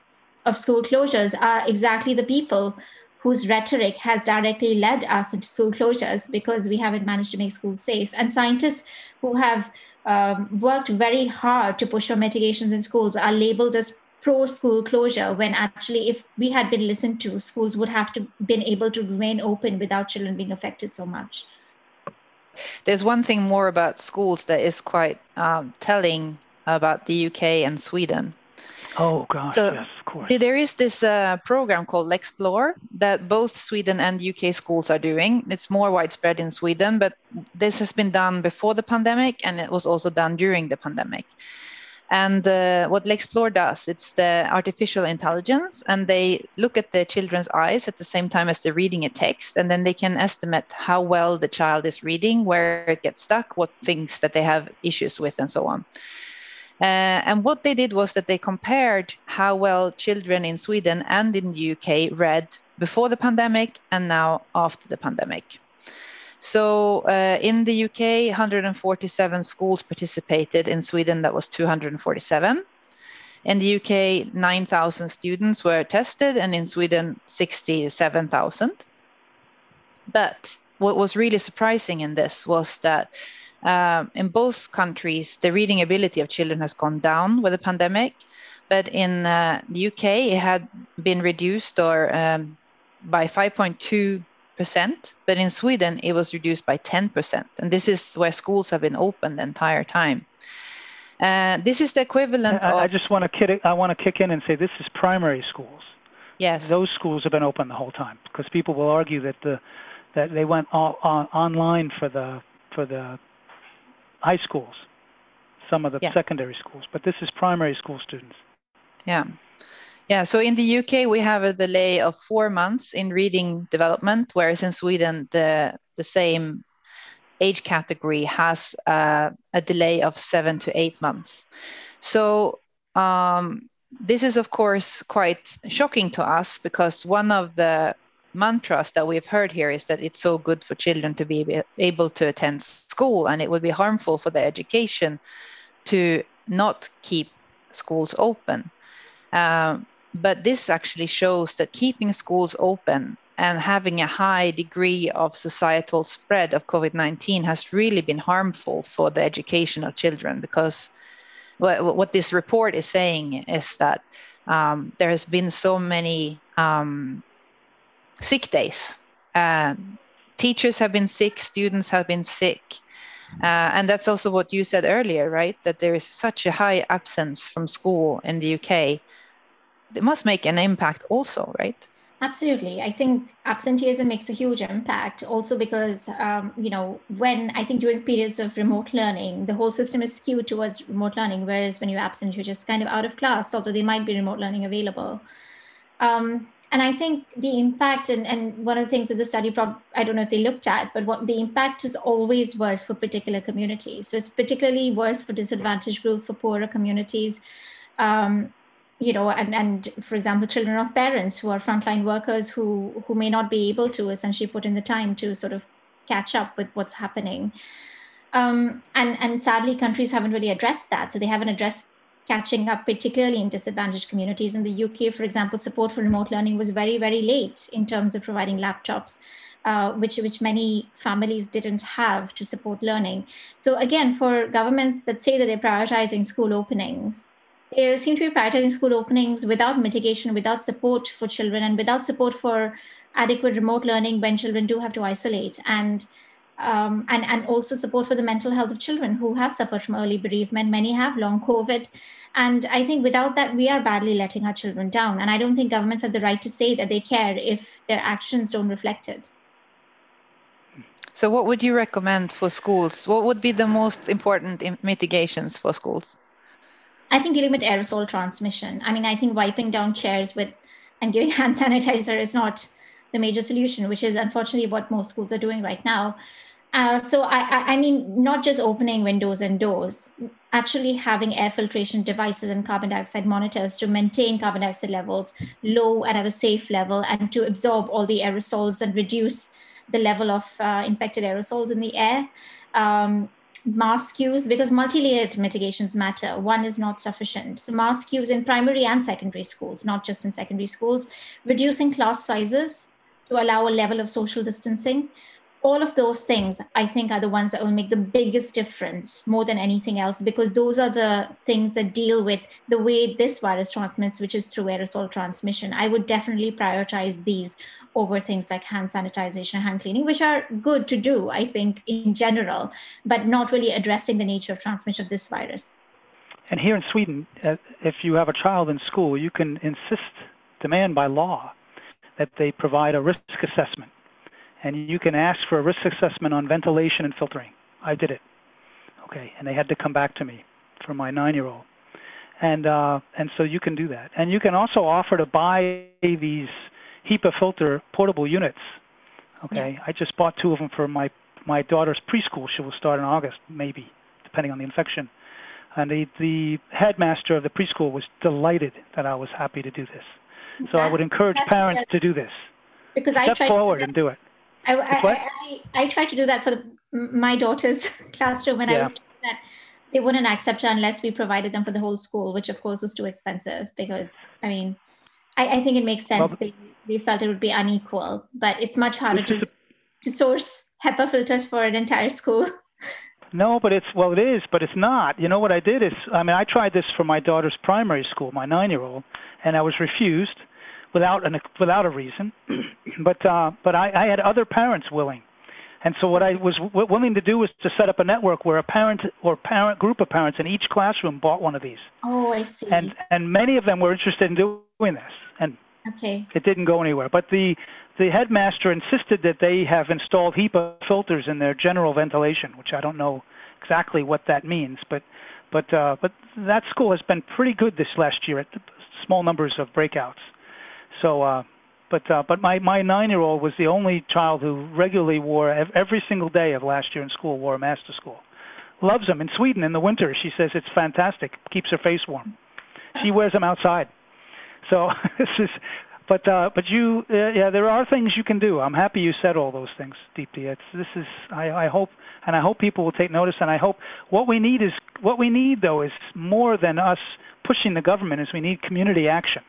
of school closures are exactly the people whose rhetoric has directly led us into school closures because we haven't managed to make schools safe. And scientists who have um, worked very hard to push for mitigations in schools are labeled as pro school closure when actually if we had been listened to schools would have to been able to remain open without children being affected so much there's one thing more about schools that is quite um, telling about the uk and sweden Oh gosh, so yes, of course. There is this uh, program called Lexplore that both Sweden and UK schools are doing. It's more widespread in Sweden, but this has been done before the pandemic and it was also done during the pandemic. And uh, what Lexplore does, it's the artificial intelligence, and they look at the children's eyes at the same time as they're reading a text, and then they can estimate how well the child is reading, where it gets stuck, what things that they have issues with, and so on. Uh, and what they did was that they compared how well children in Sweden and in the UK read before the pandemic and now after the pandemic. So uh, in the UK, 147 schools participated. In Sweden, that was 247. In the UK, 9,000 students were tested, and in Sweden, 67,000. But what was really surprising in this was that um, in both countries, the reading ability of children has gone down with the pandemic. But in uh, the UK, it had been reduced or um, by 5.2 percent, but in Sweden it was reduced by 10 percent, and this is where schools have been open the entire time. Uh, this is the equivalent I, of. I just want to kick. I want to kick in and say this is primary schools. Yes. Those schools have been open the whole time because people will argue that the that they went all, on, online for the for the high schools, some of the yeah. secondary schools, but this is primary school students. Yeah. Yeah, so in the UK we have a delay of four months in reading development, whereas in Sweden the the same age category has uh, a delay of seven to eight months. So um, this is of course quite shocking to us because one of the mantras that we've heard here is that it's so good for children to be able to attend school and it would be harmful for their education to not keep schools open. Um, but this actually shows that keeping schools open and having a high degree of societal spread of COVID 19 has really been harmful for the education of children because what, this report is saying is that um, there has been so many um, sick days. teachers have been sick, students have been sick. Uh, and that's also what you said earlier, right? That there is such a high absence from school in the UK it must make an impact also, right? Absolutely. I think absenteeism makes a huge impact also because, um, you know, when I think during periods of remote learning, the whole system is skewed towards remote learning, whereas when you're absent, you're just kind of out of class, although there might be remote learning available. Um, and I think the impact, and, and one of the things that the study, prob- I don't know if they looked at, but what the impact is always worse for particular communities. So it's particularly worse for disadvantaged groups, for poorer communities. Um, you know, and, and for example, children of parents who are frontline workers who who may not be able to essentially put in the time to sort of catch up with what's happening. Um, and and sadly, countries haven't really addressed that. So they haven't addressed catching up, particularly in disadvantaged communities. In the UK, for example, support for remote learning was very very late in terms of providing laptops. Uh, which which many families didn't have to support learning. So again, for governments that say that they're prioritizing school openings, they seem to be prioritizing school openings without mitigation, without support for children, and without support for adequate remote learning when children do have to isolate, and um, and and also support for the mental health of children who have suffered from early bereavement. Many have long COVID, and I think without that, we are badly letting our children down. And I don't think governments have the right to say that they care if their actions don't reflect it. So, what would you recommend for schools? What would be the most important mitigations for schools? I think dealing with aerosol transmission. I mean, I think wiping down chairs with and giving hand sanitizer is not the major solution, which is unfortunately what most schools are doing right now. Uh, so I, I mean, not just opening windows and doors, actually having air filtration devices and carbon dioxide monitors to maintain carbon dioxide levels low and at a safe level, and to absorb all the aerosols and reduce the level of uh, infected aerosols in the air. Um, mask use because multi-layered mitigations matter. One is not sufficient. So mask use in primary and secondary schools, not just in secondary schools, reducing class sizes to allow a level of social distancing. All of those things, I think, are the ones that will make the biggest difference more than anything else, because those are the things that deal with the way this virus transmits, which is through aerosol transmission. I would definitely prioritize these over things like hand sanitization, hand cleaning, which are good to do, I think, in general, but not really addressing the nature of transmission of this virus. And here in Sweden, uh, if you have a child in school, you can insist, demand by law, that they provide a risk assessment. And you can ask for a risk assessment on ventilation and filtering. I did it. Okay, and they had to come back to me for my nine-year-old, and uh, and so you can do that. And you can also offer to buy these HEPA filter portable units. Okay, yeah. I just bought two of them for my my daughter's preschool. She will start in August, maybe, depending on the infection. And the the headmaster of the preschool was delighted that I was happy to do this. So I would encourage parents to do this. Because Step I tried forward and do it. I, I, I, I tried to do that for the, my daughter's classroom, and yeah. I was told that they wouldn't accept it unless we provided them for the whole school, which of course was too expensive. Because I mean, I, I think it makes sense. Well, they, they felt it would be unequal, but it's much harder to, to source HEPA filters for an entire school. No, but it's well, it is, but it's not. You know what I did is, I mean, I tried this for my daughter's primary school, my nine-year-old, and I was refused without an without a reason. but uh, but I, I had other parents willing, and so what I was w- willing to do was to set up a network where a parent or parent group of parents in each classroom bought one of these. Oh, I see. And and many of them were interested in doing this, and Okay. It didn't go anywhere. But the the headmaster insisted that they have installed HEPA filters in their general ventilation, which I don't know exactly what that means, but but uh, but that school has been pretty good this last year at small numbers of breakouts. So, uh, but uh, but my my nine-year-old was the only child who regularly wore every single day of last year in school wore a mask to school. Loves them in Sweden in the winter. She says it's fantastic. Keeps her face warm. She wears them outside. So this is, but uh, but you, uh, yeah, there are things you can do. I'm happy you said all those things, Deepti. It's this is, I, I hope, and I hope people will take notice. And I hope what we need is what we need though is more than us pushing the government. Is we need community action.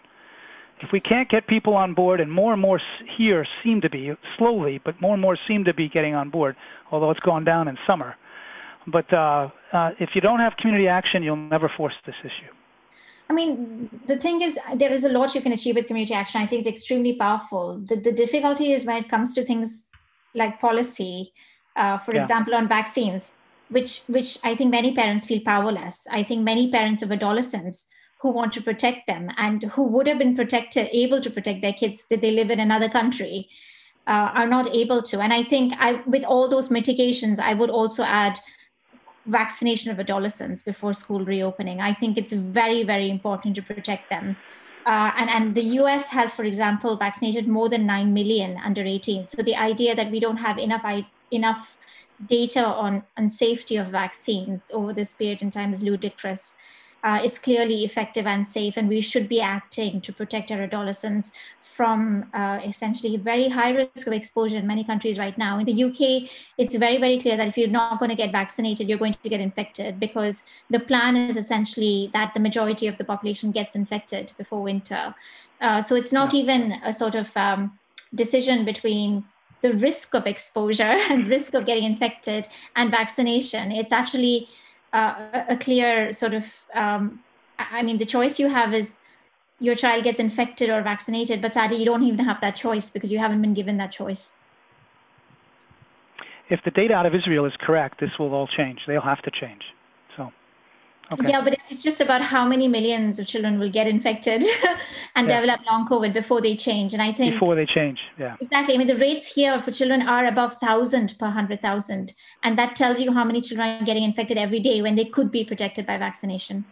If we can't get people on board, and more and more here seem to be slowly, but more and more seem to be getting on board, although it's gone down in summer. But uh, uh, if you don't have community action, you'll never force this issue. I mean, the thing is, there is a lot you can achieve with community action. I think it's extremely powerful. The, the difficulty is when it comes to things like policy, uh, for yeah. example, on vaccines, which which I think many parents feel powerless. I think many parents of adolescents who want to protect them and who would have been protected, able to protect their kids, did they live in another country, uh, are not able to. And I think I, with all those mitigations, I would also add vaccination of adolescents before school reopening. I think it's very, very important to protect them. Uh, and, and the US has, for example, vaccinated more than 9 million under 18. So the idea that we don't have enough, enough data on, on safety of vaccines over this period in time is ludicrous uh, it's clearly effective and safe, and we should be acting to protect our adolescents from uh, essentially very high risk of exposure in many countries right now. In the UK, it's very, very clear that if you're not going to get vaccinated, you're going to get infected because the plan is essentially that the majority of the population gets infected before winter. Uh, so it's not yeah. even a sort of um, decision between the risk of exposure and risk of getting infected and vaccination. It's actually uh, a clear sort of um, i mean the choice you have is your child gets infected or vaccinated but sadly you don't even have that choice because you haven't been given that choice. If the data out of israel is correct this will all change. They'll have to change Okay. Yeah, but it's just about how many millions of children will get infected and yeah. develop long COVID before they change. And I think before they change, yeah. Exactly. I mean, the rates here for children are above 1,000 per 100,000. And that tells you how many children are getting infected every day when they could be protected by vaccination.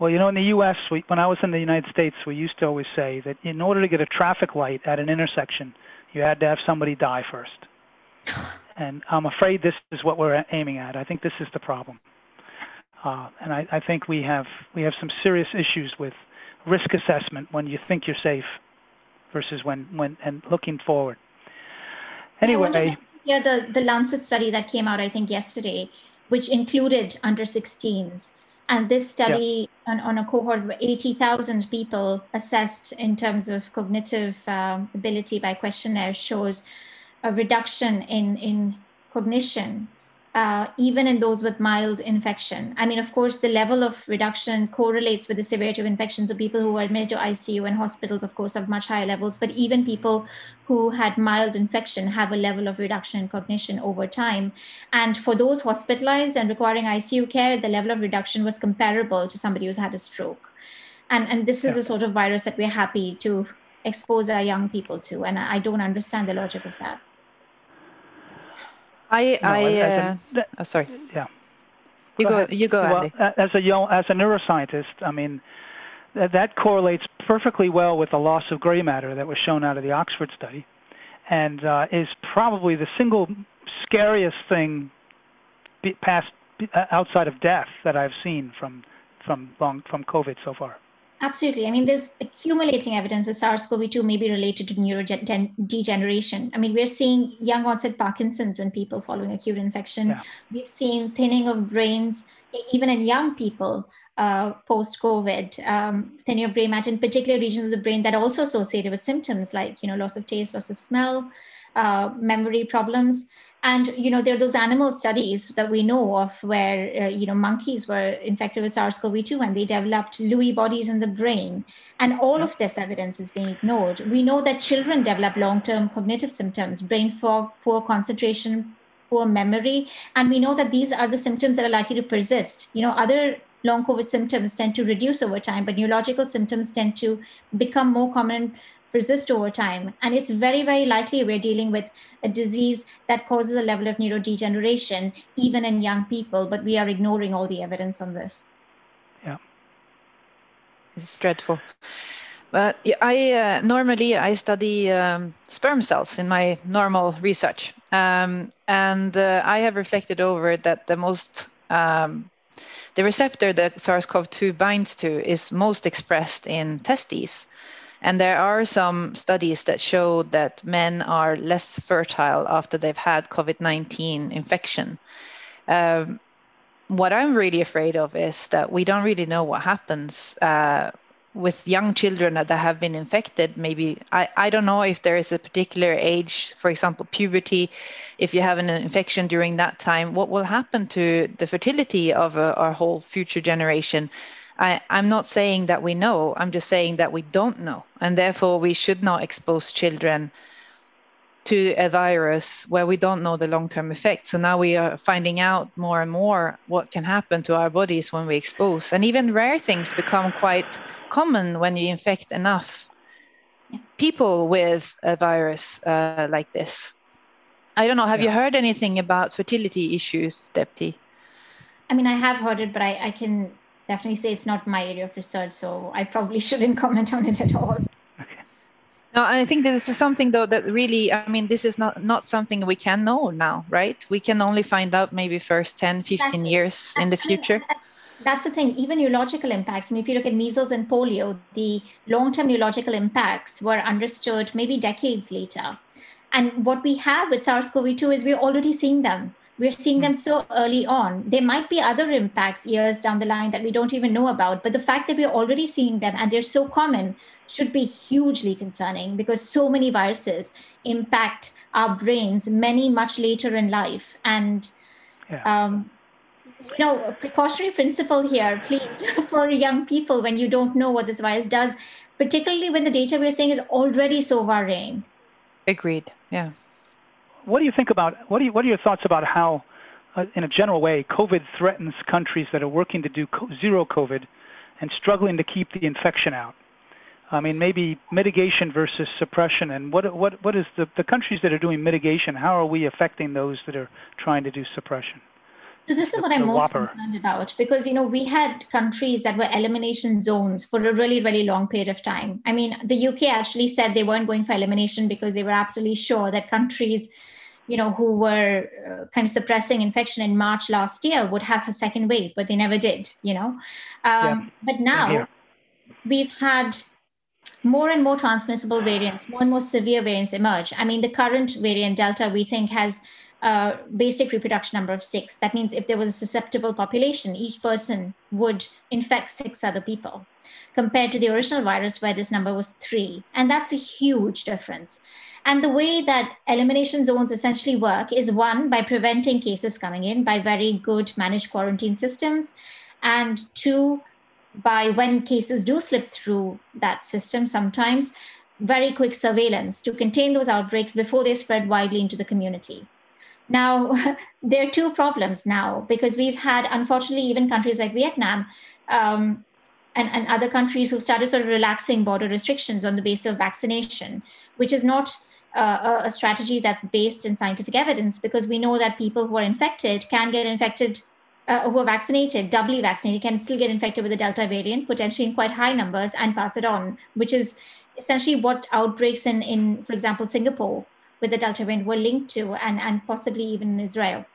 Well, you know, in the U.S., we, when I was in the United States, we used to always say that in order to get a traffic light at an intersection, you had to have somebody die first. and I'm afraid this is what we're aiming at. I think this is the problem. Uh, and I, I, think we have we have some serious issues with risk assessment when you think you're safe versus when when and looking forward. Anyway, yeah, the the Lancet study that came out I think yesterday which included under 16s. And this study yeah. on, on, a cohort of 80,000 people assessed in terms of cognitive um, ability by questionnaire shows a reduction in, in cognition uh, even in those with mild infection. I mean, of course, the level of reduction correlates with the severity of infection. So people who are admitted to ICU and hospitals, of course, have much higher levels. But even people who had mild infection have a level of reduction in cognition over time. And for those hospitalized and requiring ICU care, the level of reduction was comparable to somebody who's had a stroke. And, and this is yeah. a sort of virus that we're happy to expose our young people to. And I don't understand the logic of that. I, no, I, uh, a, oh, sorry. Yeah. You go, go you go, well, As a as a neuroscientist, I mean, that, that correlates perfectly well with the loss of gray matter that was shown out of the Oxford study, and uh, is probably the single scariest thing past outside of death that I've seen from from long from COVID so far. Absolutely. I mean, there's accumulating evidence that SARS CoV 2 may be related to neurodegeneration. I mean, we're seeing young onset Parkinson's in people following acute infection. Yeah. We've seen thinning of brains, even in young people uh, post COVID, um, thinning of brain matter in particular regions of the brain that are also associated with symptoms like, you know, loss of taste, loss of smell, uh, memory problems. And you know there are those animal studies that we know of where uh, you know monkeys were infected with sars-cov-2 and they developed lewy bodies in the brain. And all of this evidence is being ignored. We know that children develop long-term cognitive symptoms brain fog poor concentration poor memory. And we know that these are the symptoms that are likely to persist. You know other long covid symptoms tend to reduce over time but neurological symptoms tend to become more common persist over time. And it's very, very likely we're dealing with a disease that causes a level of neurodegeneration, even in young people, but we are ignoring all the evidence on this. Yeah. It's dreadful. But I uh, normally I study um, sperm cells in my normal research, um, and uh, I have reflected over that the most um, the receptor that SARS-CoV-2 binds to is most expressed in testes. And there are some studies that show that men are less fertile after they've had COVID 19 infection. Um, what I'm really afraid of is that we don't really know what happens uh, with young children that have been infected. Maybe I, I don't know if there is a particular age, for example, puberty, if you have an infection during that time, what will happen to the fertility of a, our whole future generation? I, I'm not saying that we know, I'm just saying that we don't know. And therefore, we should not expose children to a virus where we don't know the long term effects. So now we are finding out more and more what can happen to our bodies when we expose. And even rare things become quite common when you infect enough people with a virus uh, like this. I don't know. Have yeah. you heard anything about fertility issues, Deepti? I mean, I have heard it, but I, I can definitely say it's not my area of research, so I probably shouldn't comment on it at all. No, I think this is something though that really, I mean, this is not not something we can know now, right? We can only find out maybe first 10, 15 that's, years in the future. that's the thing, even neurological impacts. I mean, if you look at measles and polio, the long-term neurological impacts were understood maybe decades later. And what we have with SARS-CoV-2 is we're already seeing them we're seeing them hmm. so early on. There might be other impacts years down the line that we don't even know about, but the fact that we're already seeing them and they're so common should be hugely concerning because so many viruses impact our brains many much later in life. And yeah. um, you know, a precautionary principle here, please, for young people when you don't know what this virus does, particularly when the data we're seeing is already so worrying. Agreed. Yeah what do you think about what, do you, what are your thoughts about how, uh, in a general way, COVID threatens countries that are working to do co- zero COVID and struggling to keep the infection out? I mean, maybe mitigation versus suppression, and what what what is the the countries that are doing mitigation? How are we affecting those that are trying to do suppression? So this is what I'm most whopper. concerned about because you know we had countries that were elimination zones for a really really long period of time. I mean, the UK actually said they weren't going for elimination because they were absolutely sure that countries you know, who were uh, kind of suppressing infection in March last year would have a second wave, but they never did, you know. Um, yeah. But now we've had more and more transmissible variants, more and more severe variants emerge. I mean, the current variant, Delta, we think has uh, basic reproduction number of six. That means if there was a susceptible population, each person would infect six other people, compared to the original virus where this number was three. And that's a huge difference. And the way that elimination zones essentially work is one, by preventing cases coming in by very good managed quarantine systems, and two, by when cases do slip through that system, sometimes very quick surveillance to contain those outbreaks before they spread widely into the community. Now, there are two problems now because we've had, unfortunately, even countries like Vietnam um, and, and other countries who started sort of relaxing border restrictions on the basis of vaccination, which is not uh, a strategy that's based in scientific evidence because we know that people who are infected can get infected uh, who are vaccinated, doubly vaccinated, can still get infected with the Delta variant, potentially in quite high numbers, and pass it on, which is essentially what outbreaks in, in for example, Singapore with the Delta variant were linked to, and, and possibly even in Israel.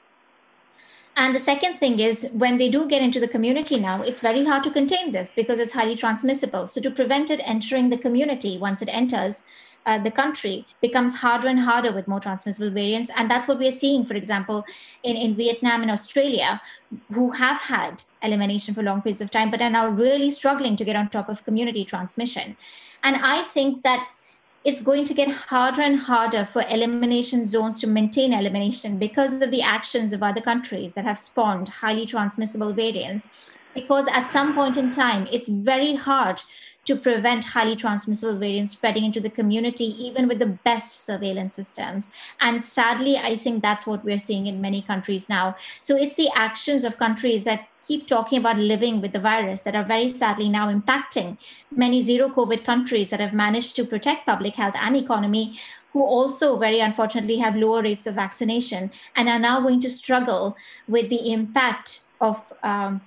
And the second thing is when they do get into the community now, it's very hard to contain this because it's highly transmissible. So to prevent it entering the community once it enters uh, the country becomes harder and harder with more transmissible variants. And that's what we're seeing, for example, in, in Vietnam and Australia, who have had elimination for long periods of time, but are now really struggling to get on top of community transmission. And I think that it's going to get harder and harder for elimination zones to maintain elimination because of the actions of other countries that have spawned highly transmissible variants. Because at some point in time, it's very hard to prevent highly transmissible variants spreading into the community, even with the best surveillance systems. And sadly, I think that's what we're seeing in many countries now. So it's the actions of countries that keep talking about living with the virus that are very sadly now impacting many zero COVID countries that have managed to protect public health and economy, who also very unfortunately have lower rates of vaccination and are now going to struggle with the impact of um,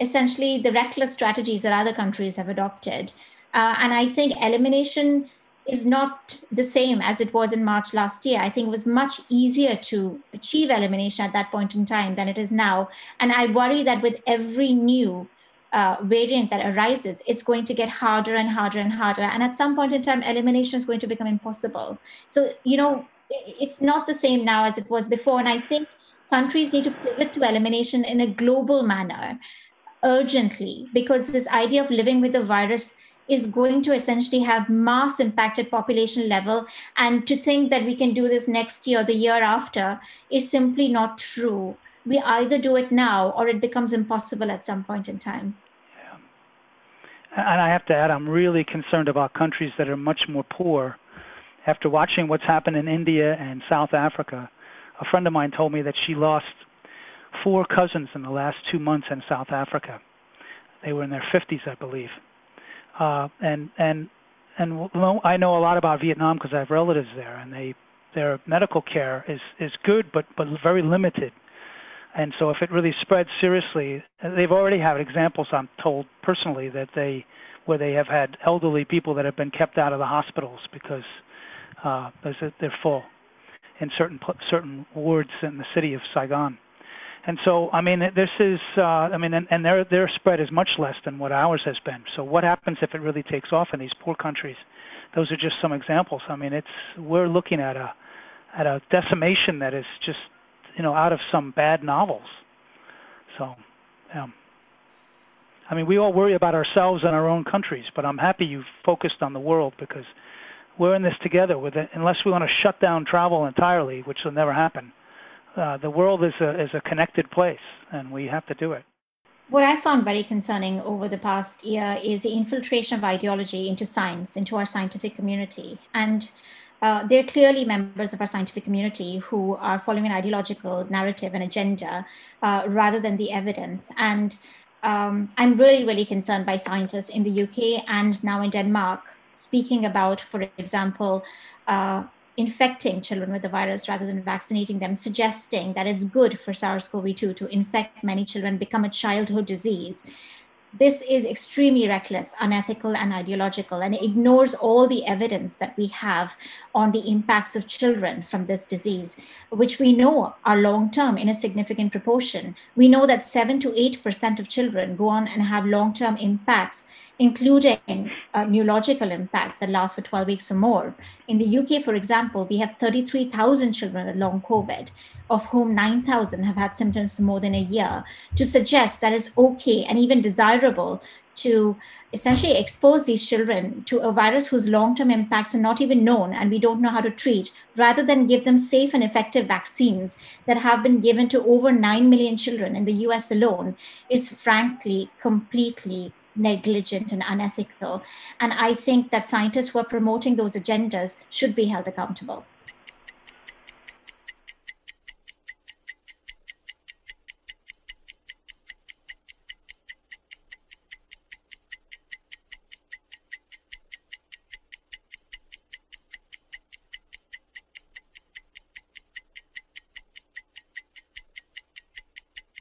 essentially the reckless strategies that other countries have adopted. Uh, and I think elimination is not the same as it was in March last year. I think it was much easier to achieve elimination at that point in time than it is now. And I worry that with every new uh, variant that arises, it's going to get harder and harder and harder. And at some point in time, elimination is going to become impossible. So, you know, it's not the same now as it was before. And I think countries need to pivot to elimination in a global manner urgently because this idea of living with the virus is going to essentially have mass impact at population level. And to think that we can do this next year or the year after is simply not true. We either do it now or it becomes impossible at some point in time. Yeah. and i have to add i'm really concerned about countries that are much more poor. After watching what's happened in india and south africa a friend of mine told me that she lost four cousins in the last two months in South Africa. They were in their 50s, I believe. Uh, and and and I know a lot about Vietnam because I have relatives there, and they their medical care is is good, but but very limited. And so, if it really spreads seriously, they've already had examples. I'm told personally that they where they have had elderly people that have been kept out of the hospitals because uh, they're full in certain certain wards in the city of Saigon. And so, I mean, this is, uh, I mean, and, and their their spread is much less than what ours has been. So, what happens if it really takes off in these poor countries? Those are just some examples. I mean, it's we're looking at a at a decimation that is just, you know, out of some bad novels. So, yeah. I mean, we all worry about ourselves and our own countries, but I'm happy you focused on the world because we're in this together. With it, unless we want to shut down travel entirely, which will never happen uh, the world is a is a connected place, and we have to do it. What I found very concerning over the past year is the infiltration of ideology into science, into our scientific community, and uh, they're clearly members of our scientific community who are following an ideological narrative and agenda uh, rather than the evidence. And um, I'm really, really concerned by scientists in the UK and now in Denmark speaking about, for example, uh, infecting children with the virus rather than vaccinating them, suggesting that it's good for SARS CoV 2 to infect many children, become a childhood disease this is extremely reckless, unethical, and ideological, and it ignores all the evidence that we have on the impacts of children from this disease, which we know are long term in a significant proportion. We know that 7 to 8% of children go on and have long term impacts, including uh, neurological impacts that last for 12 weeks or more. In the UK, for example, we have 33,000 children with long COVID of whom 9,000 have had symptoms for more than a year, to suggest that it's okay and even desirable to essentially expose these children to a virus whose long term impacts are not even known and we don't know how to treat, rather than give them safe and effective vaccines that have been given to over 9 million children in the US alone, is frankly completely negligent and unethical. And I think that scientists who are promoting those agendas should be held accountable.